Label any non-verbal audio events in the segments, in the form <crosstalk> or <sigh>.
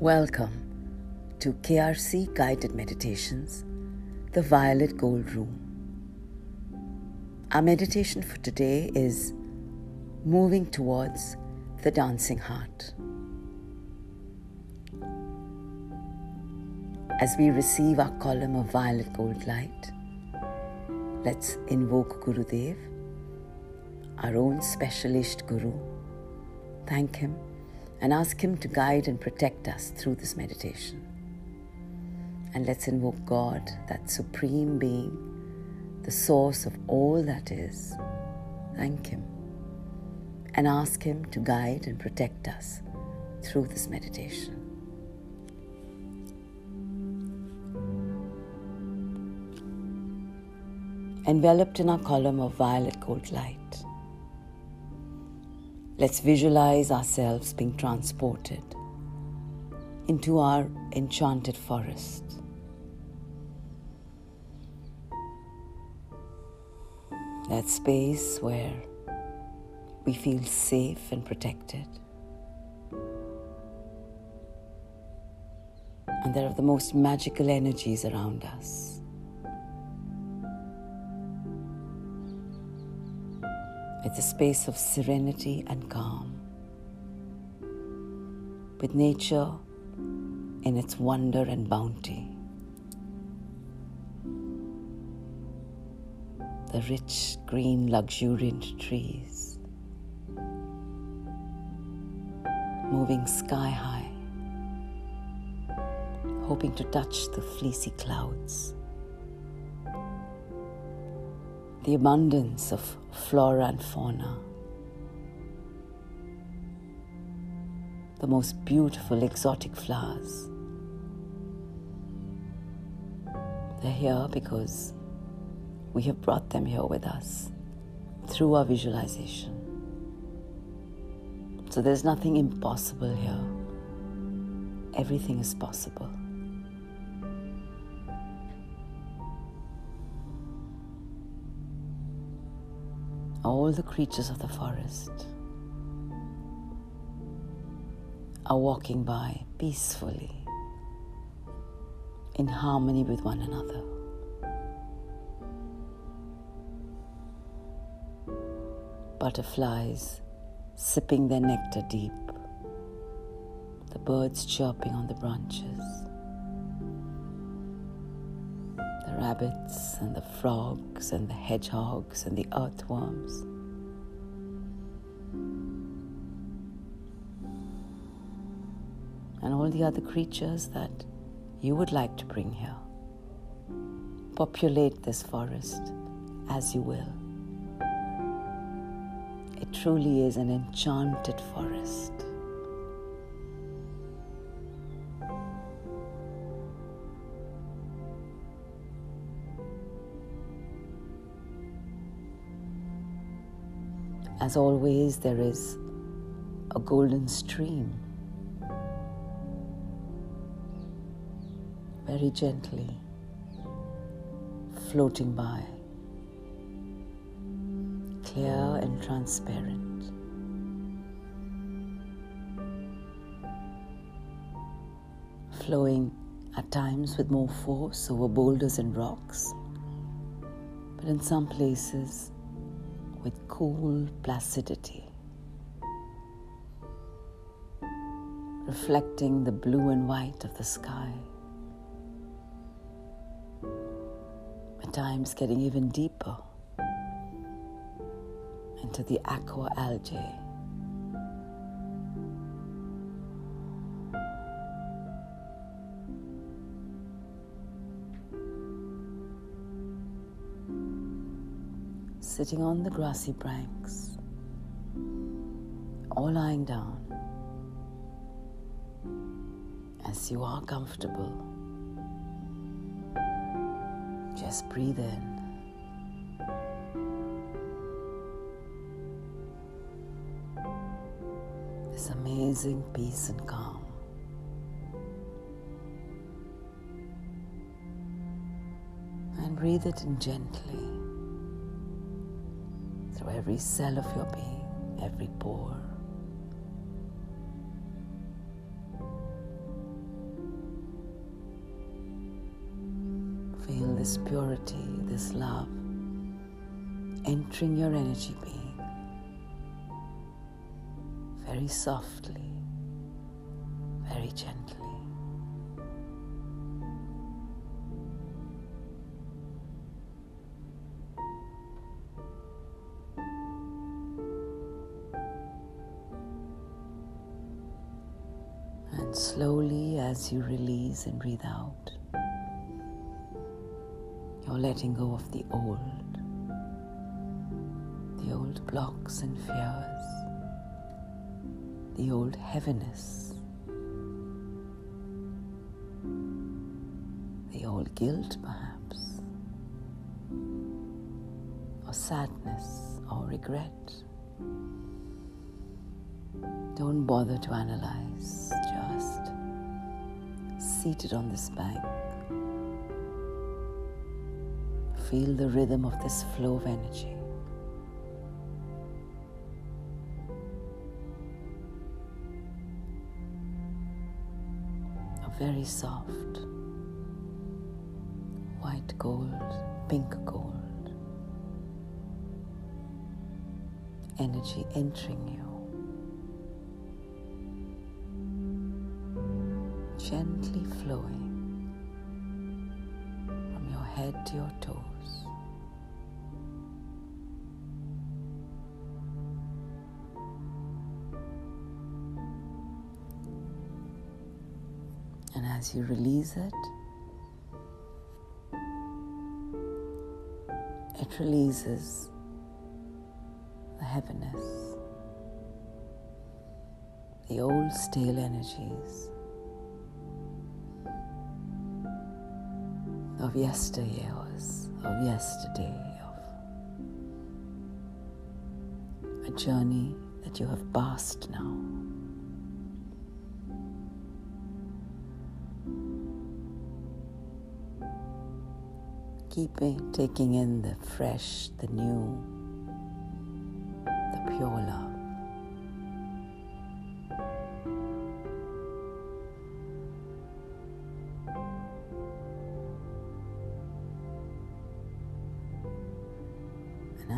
Welcome to KRC Guided Meditations, the Violet Gold Room. Our meditation for today is moving towards the dancing heart. As we receive our column of violet gold light, let's invoke Gurudev, our own specialist Guru. Thank him and ask him to guide and protect us through this meditation. And let's invoke God, that supreme being, the source of all that is. Thank him and ask him to guide and protect us through this meditation. enveloped in our column of violet gold light. Let's visualize ourselves being transported into our enchanted forest. That space where we feel safe and protected. And there are the most magical energies around us. A space of serenity and calm, with nature in its wonder and bounty. The rich, green, luxuriant trees moving sky high, hoping to touch the fleecy clouds. The abundance of flora and fauna, the most beautiful exotic flowers. They're here because we have brought them here with us through our visualization. So there's nothing impossible here. Everything is possible. All the creatures of the forest are walking by peacefully in harmony with one another. Butterflies sipping their nectar deep, the birds chirping on the branches. Rabbits and the frogs and the hedgehogs and the earthworms. And all the other creatures that you would like to bring here. Populate this forest as you will. It truly is an enchanted forest. As always, there is a golden stream, very gently floating by, clear and transparent. Flowing at times with more force over boulders and rocks, but in some places with cool placidity, reflecting the blue and white of the sky. At times, getting even deeper into the aqua algae. Sitting on the grassy banks or lying down as you are comfortable. Just breathe in. This amazing peace and calm. And breathe it in gently every cell of your being, every pore. Feel this purity, this love entering your energy being very softly, very gently. You release and breathe out, you're letting go of the old, the old blocks and fears, the old heaviness, the old guilt, perhaps, or sadness or regret. Don't bother to analyze, seated on this bank. Feel the rhythm of this flow of energy. A very soft white gold, pink gold energy entering you. Gently flowing from your head to your toes. And as you release it, it releases the heaviness, the old stale energies of yesteryears, of yesterday, of a journey that you have passed now. Keeping, taking in the fresh, the new, the pure love.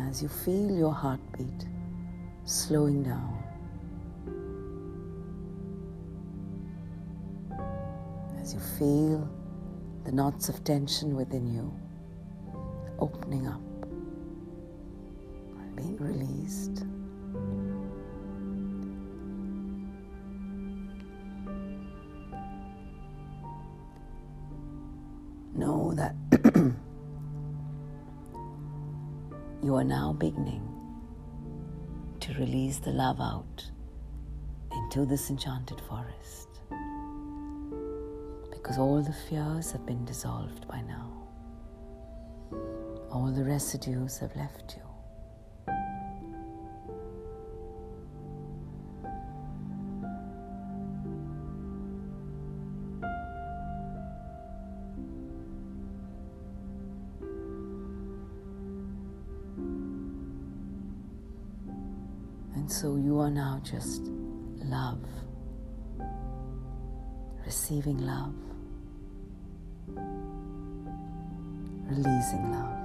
As you feel your heartbeat slowing down, as you feel the knots of tension within you opening up and being released. Into this enchanted forest because all the fears have been dissolved by now. All the residues have left you. And so you are now just love, receiving love, releasing love.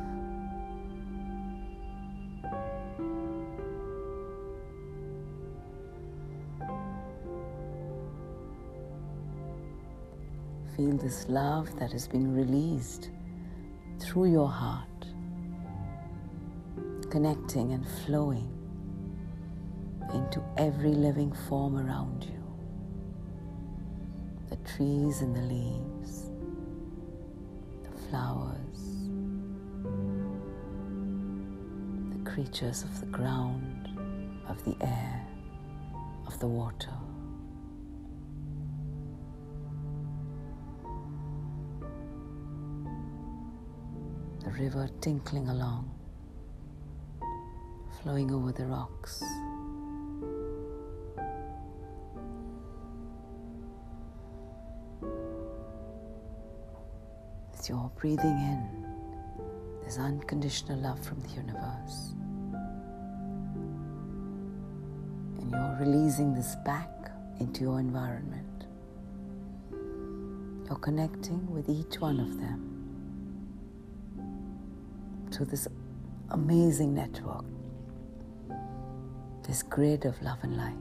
Feel this love that is being released through your heart, connecting and flowing into every living form around you the trees and the leaves, the flowers, the creatures of the ground, of the air, of the water. The river tinkling along, flowing over the rocks. Breathing in this unconditional love from the universe, and you're releasing this back into your environment, you're connecting with each one of them to this amazing network, this grid of love and light.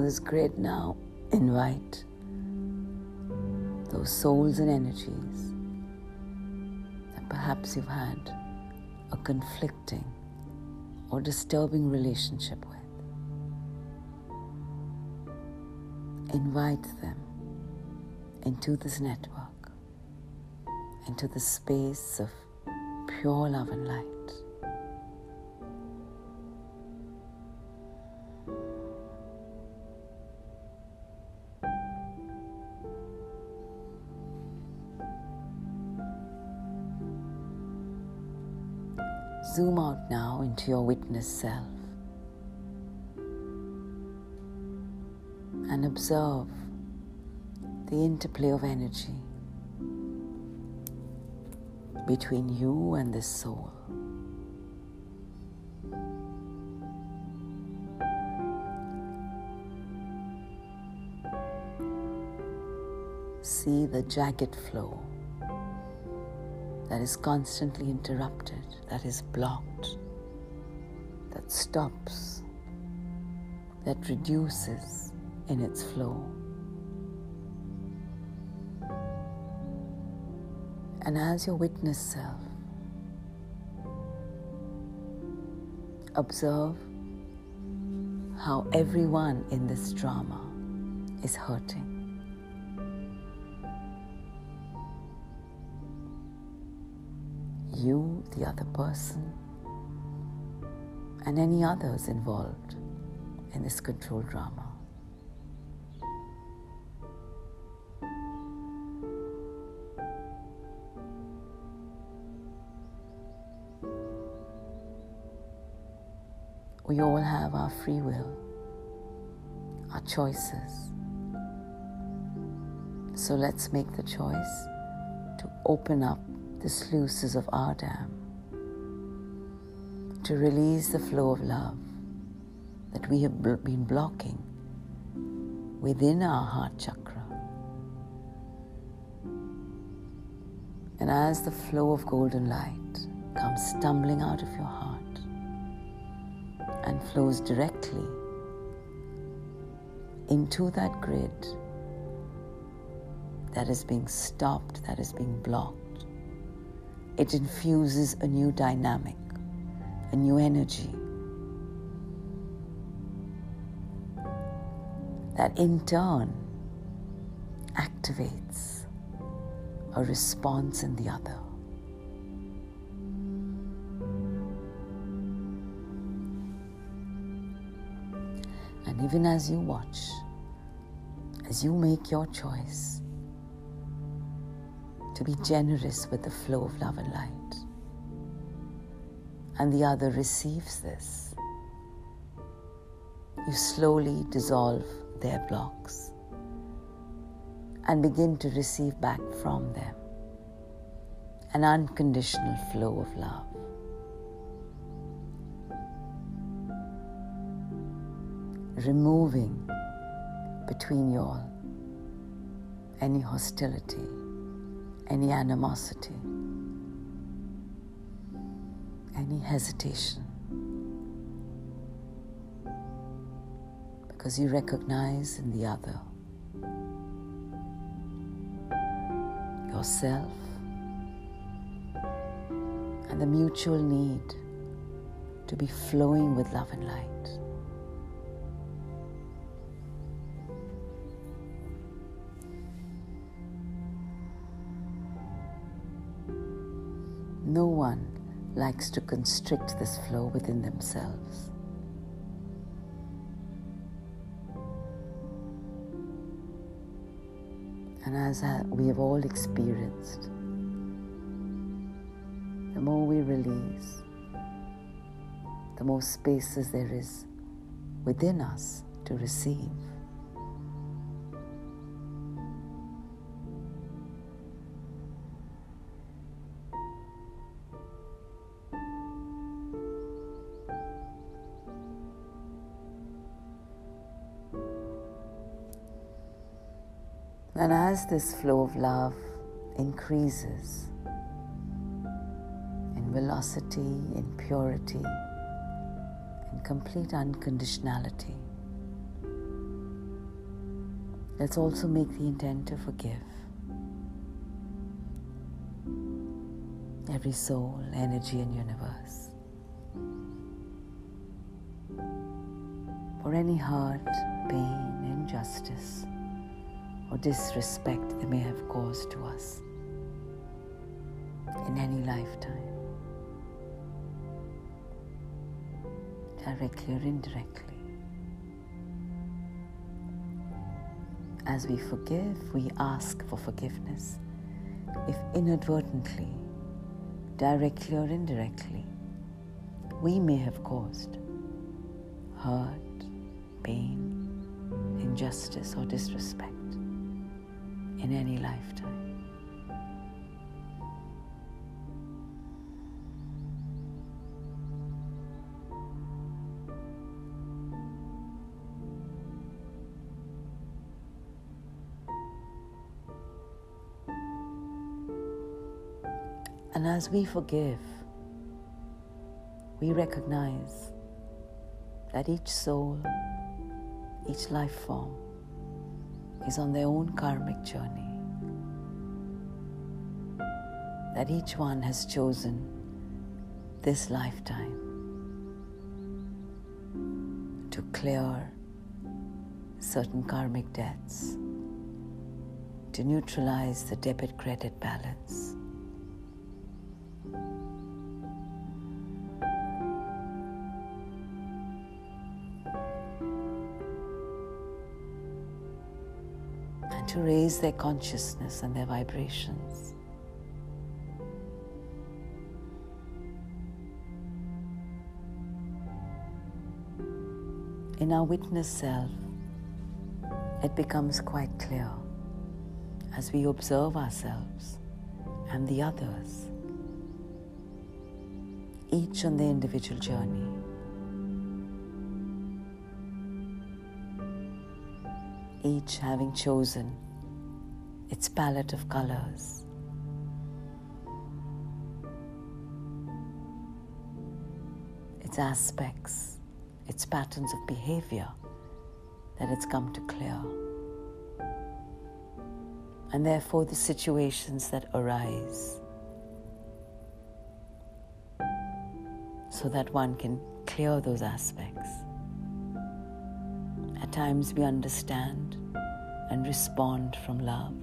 This grid now, invite those souls and energies that perhaps you've had a conflicting or disturbing relationship with. Invite them into this network, into the space of pure love and light. Zoom out now into your witness self and observe the interplay of energy between you and the soul. See the jagged flow that is constantly interrupted, that is blocked, that stops, that reduces in its flow. And as your witness self, observe how everyone in this drama is hurting. The other person, and any others involved in this control drama. We all have our free will, our choices. So let's make the choice to open up the sluices of our dam to release the flow of love that we have been blocking within our heart chakra. And as the flow of golden light comes stumbling out of your heart and flows directly into that grid that is being stopped, that is being blocked, it infuses a new dynamic, a new energy that in turn activates a response in the other. And even as you watch, as you make your choice, to be generous with the flow of love and light. And the other receives this. You slowly dissolve their blocks and begin to receive back from them an unconditional flow of love. Removing between you all any hostility any animosity, any hesitation. Because you recognize in the other yourself and the mutual need to be flowing with love and light. One likes to constrict this flow within themselves. And as we have all experienced, the more we release, the more spaces there is within us to receive. As this flow of love increases in velocity, in purity, in complete unconditionality, let's also make the intent to forgive every soul, energy, and universe. For any hurt, pain, injustice or disrespect they may have caused to us in any lifetime, directly or indirectly. As we forgive, we ask for forgiveness. If inadvertently, directly or indirectly, we may have caused hurt, pain, injustice, or disrespect in any lifetime. And as we forgive, we recognize that each soul, each life form, is on their own karmic journey. That each one has chosen this lifetime to clear certain karmic debts, to neutralize the debit credit balance. Their consciousness and their vibrations. In our witness self, it becomes quite clear as we observe ourselves and the others, each on their individual journey. Each having chosen its palette of colors. Its aspects, its patterns of behavior that it's come to clear. And therefore, the situations that arise so that one can clear those aspects. At times, we understand and respond from love.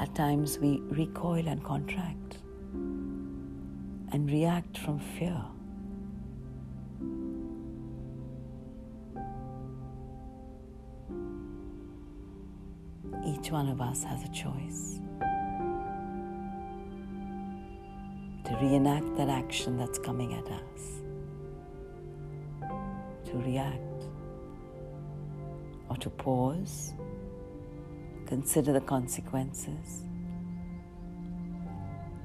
At times we recoil and contract and react from fear. Each one of us has a choice to reenact that action that's coming at us, to react, or to pause consider the consequences,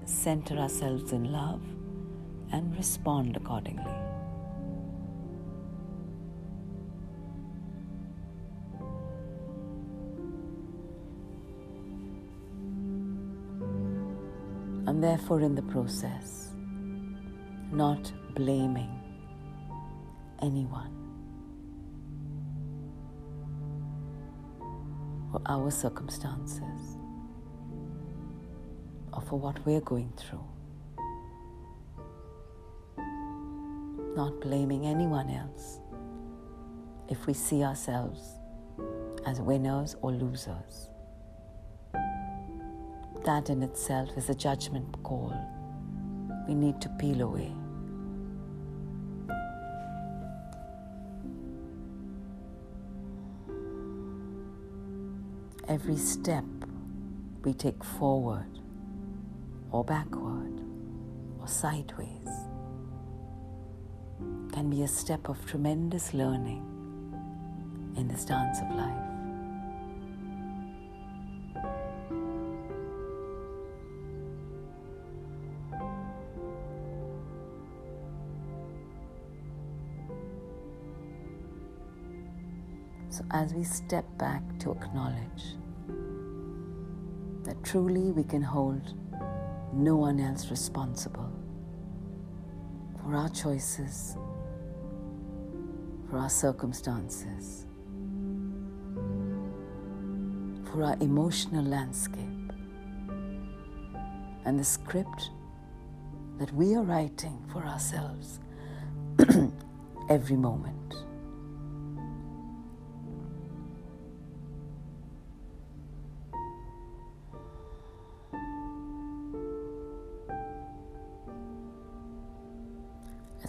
center ourselves in love, and respond accordingly. And therefore, in the process, not blaming anyone. Our circumstances or for what we're going through. Not blaming anyone else if we see ourselves as winners or losers. That in itself is a judgment call we need to peel away. Every step we take forward or backward or sideways can be a step of tremendous learning in this dance of life. So, as we step back to acknowledge truly we can hold no one else responsible for our choices, for our circumstances, for our emotional landscape, and the script that we are writing for ourselves <clears throat> every moment.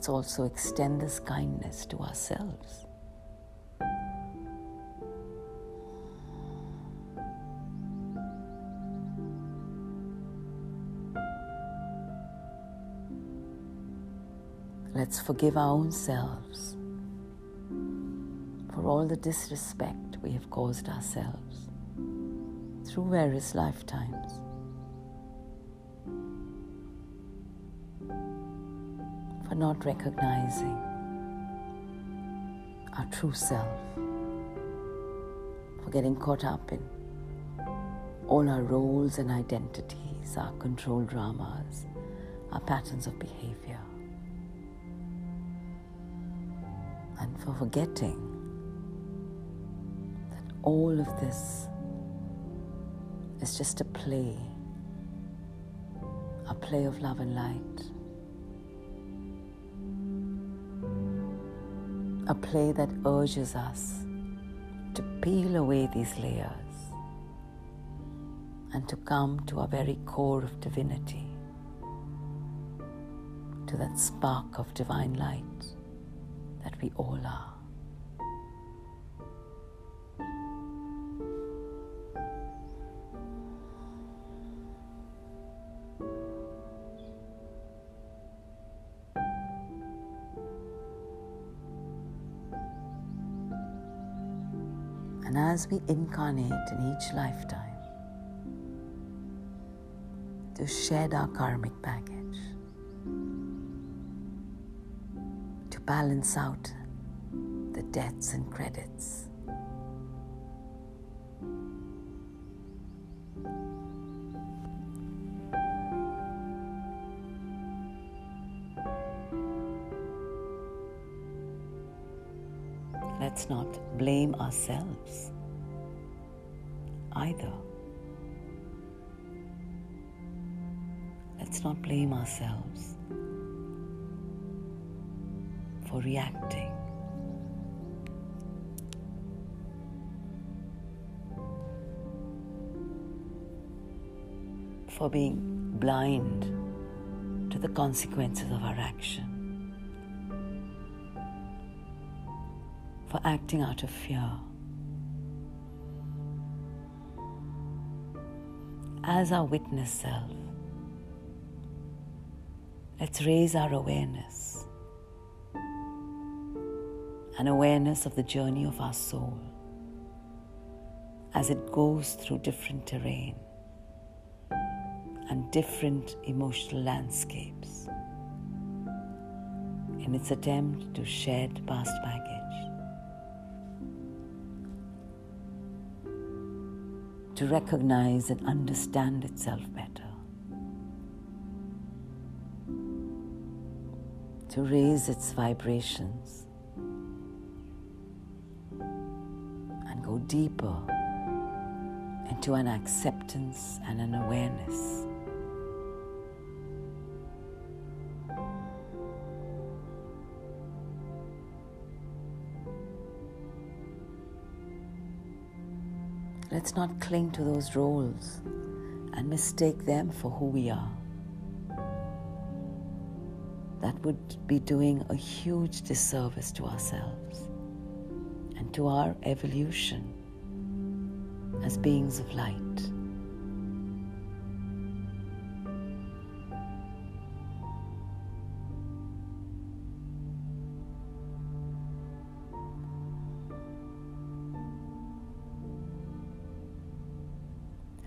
Let's also extend this kindness to ourselves. Let's forgive our own selves for all the disrespect we have caused ourselves through various lifetimes. Not recognizing our true self, for getting caught up in all our roles and identities, our control dramas, our patterns of behavior, and for forgetting that all of this is just a play, a play of love and light. A play that urges us to peel away these layers and to come to our very core of divinity, to that spark of divine light that we all are. And as we incarnate in each lifetime to shed our karmic baggage, to balance out the debts and credits. Let's not blame ourselves for reacting. For being blind to the consequences of our action. for acting out of fear. As our witness self, let's raise our awareness an awareness of the journey of our soul as it goes through different terrain and different emotional landscapes in its attempt to shed past baggage. to recognize and understand itself better, to raise its vibrations and go deeper into an acceptance and an awareness. Let's not cling to those roles and mistake them for who we are that would be doing a huge disservice to ourselves and to our evolution as beings of light.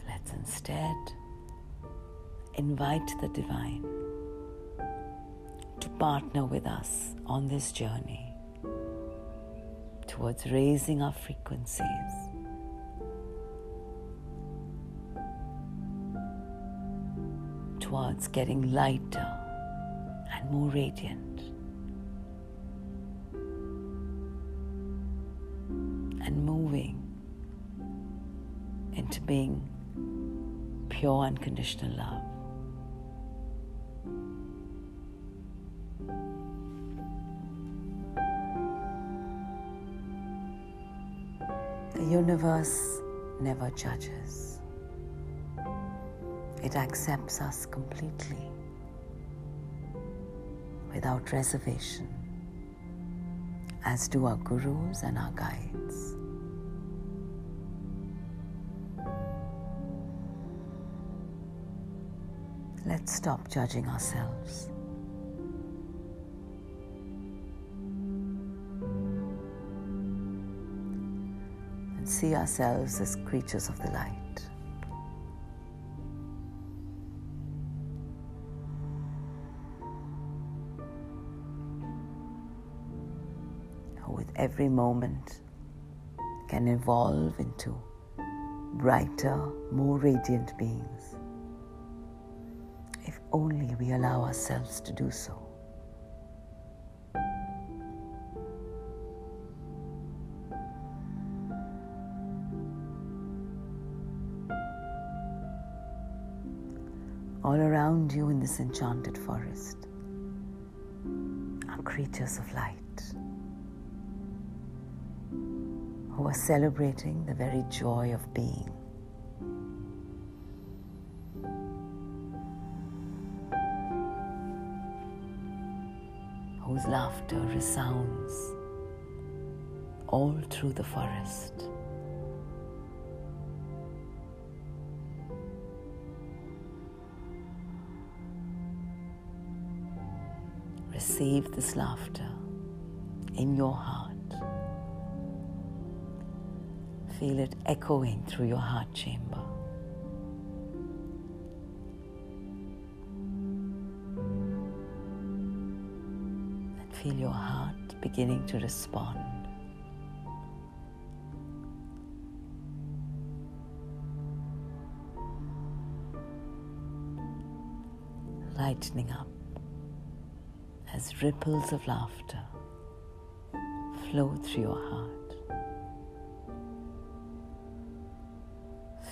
Let's instead invite the divine partner with us on this journey towards raising our frequencies. Towards getting lighter and more radiant. And moving into being pure unconditional love. Universe never judges. It accepts us completely without reservation, as do our gurus and our guides. Let's stop judging ourselves. See ourselves as creatures of the light. Who with every moment can evolve into brighter, more radiant beings if only we allow ourselves to do so. This enchanted forest are creatures of light who are celebrating the very joy of being. whose laughter resounds all through the forest. Receive this laughter in your heart. Feel it echoing through your heart chamber. And feel your heart beginning to respond. Lightening up as ripples of laughter flow through your heart,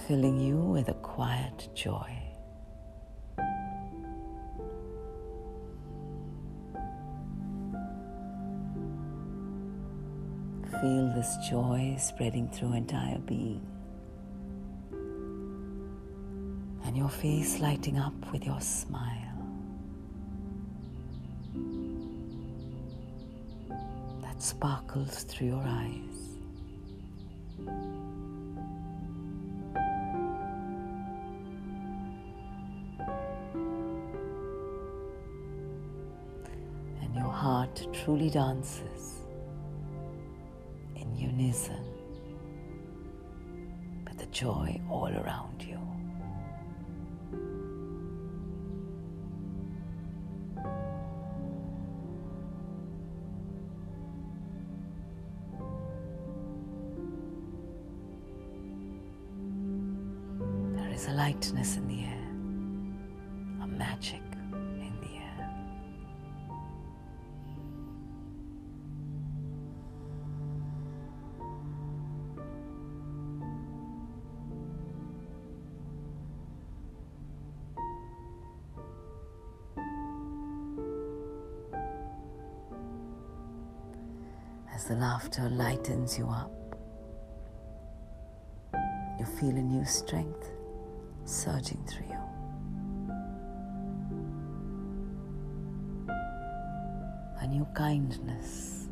filling you with a quiet joy. Feel this joy spreading through entire being. And your face lighting up with your smile. Sparkles through your eyes. And your heart truly dances in unison, with the joy all around you. Lightness in the air, a magic in the air. As the laughter lightens you up, you feel a new strength surging through you. A new kindness.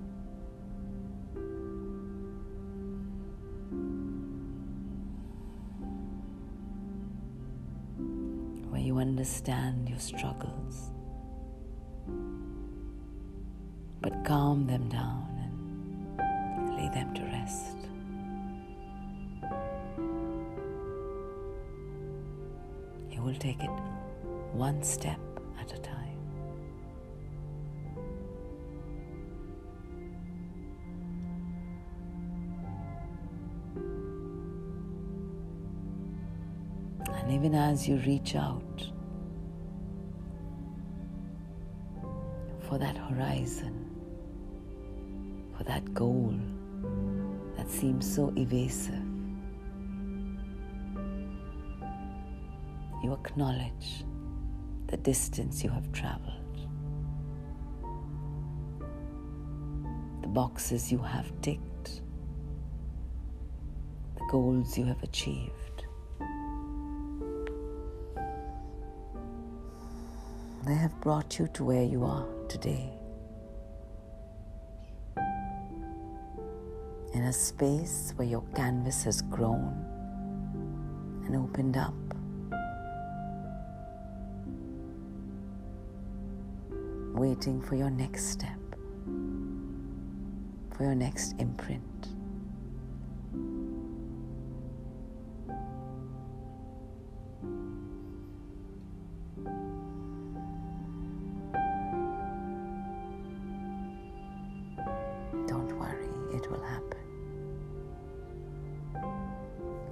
Where you understand your struggles, but calm them down and lay them to rest. Will take it one step at a time. And even as you reach out for that horizon, for that goal that seems so evasive, you acknowledge the distance you have traveled, the boxes you have ticked, the goals you have achieved. They have brought you to where you are today. In a space where your canvas has grown and opened up. Waiting for your next step, for your next imprint. Don't worry, it will happen.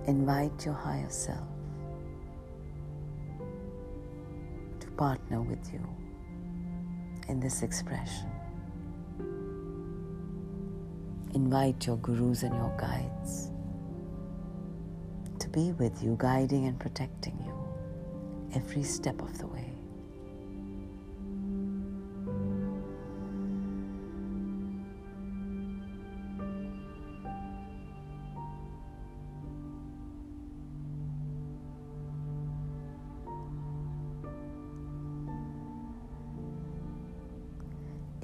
Invite your higher self to partner with you in this expression. Invite your gurus and your guides to be with you, guiding and protecting you every step of the way.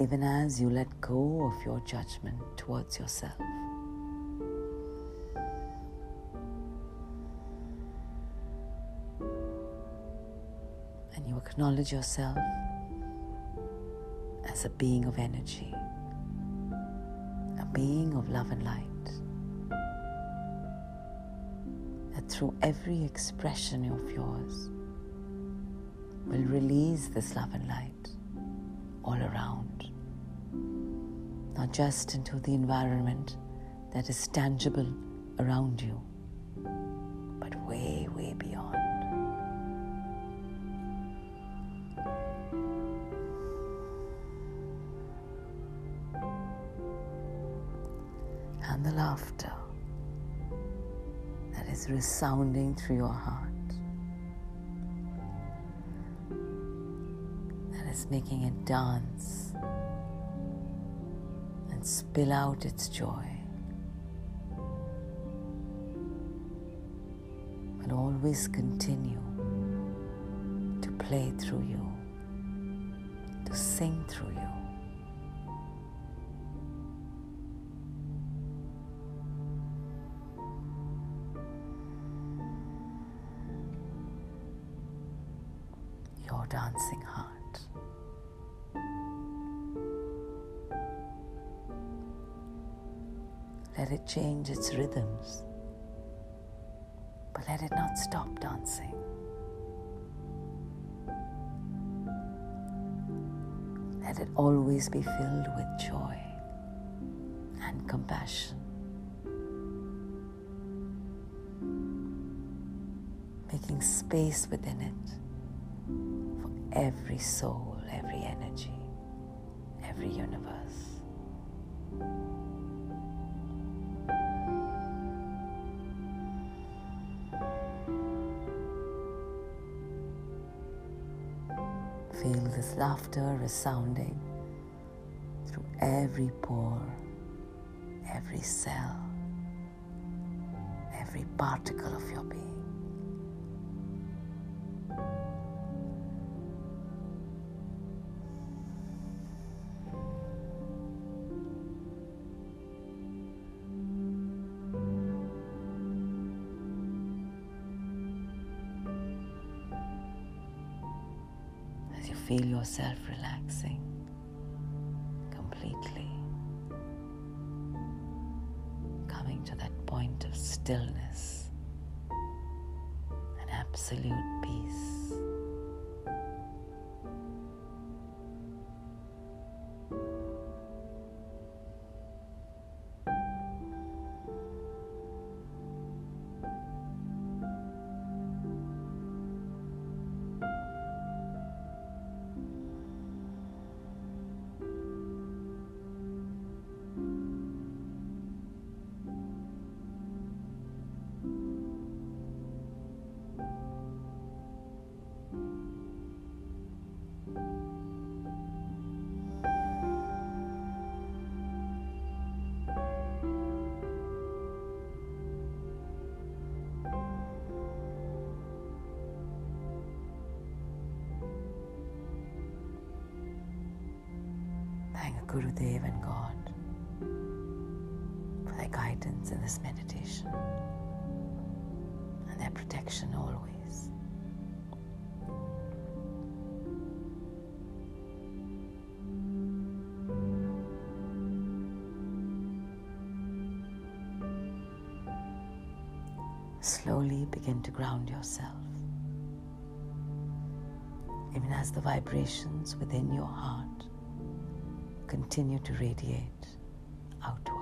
Even as you let go of your judgment towards yourself. And you acknowledge yourself as a being of energy, a being of love and light. That through every expression of yours will release this love and light all around, not just into the environment that is tangible around you, but way, way beyond. And the laughter that is resounding through your heart That is making it dance spill out its joy. But always continue to play through you, to sing through you. Change its rhythms, but let it not stop dancing. Let it always be filled with joy and compassion. Making space within it for every soul, every energy, every universe. Laughter resounding through every pore, every cell, every particle of your being. Yourself relaxing completely, coming to that point of stillness and absolute peace. slowly begin to ground yourself. Even as the vibrations within your heart continue to radiate outward.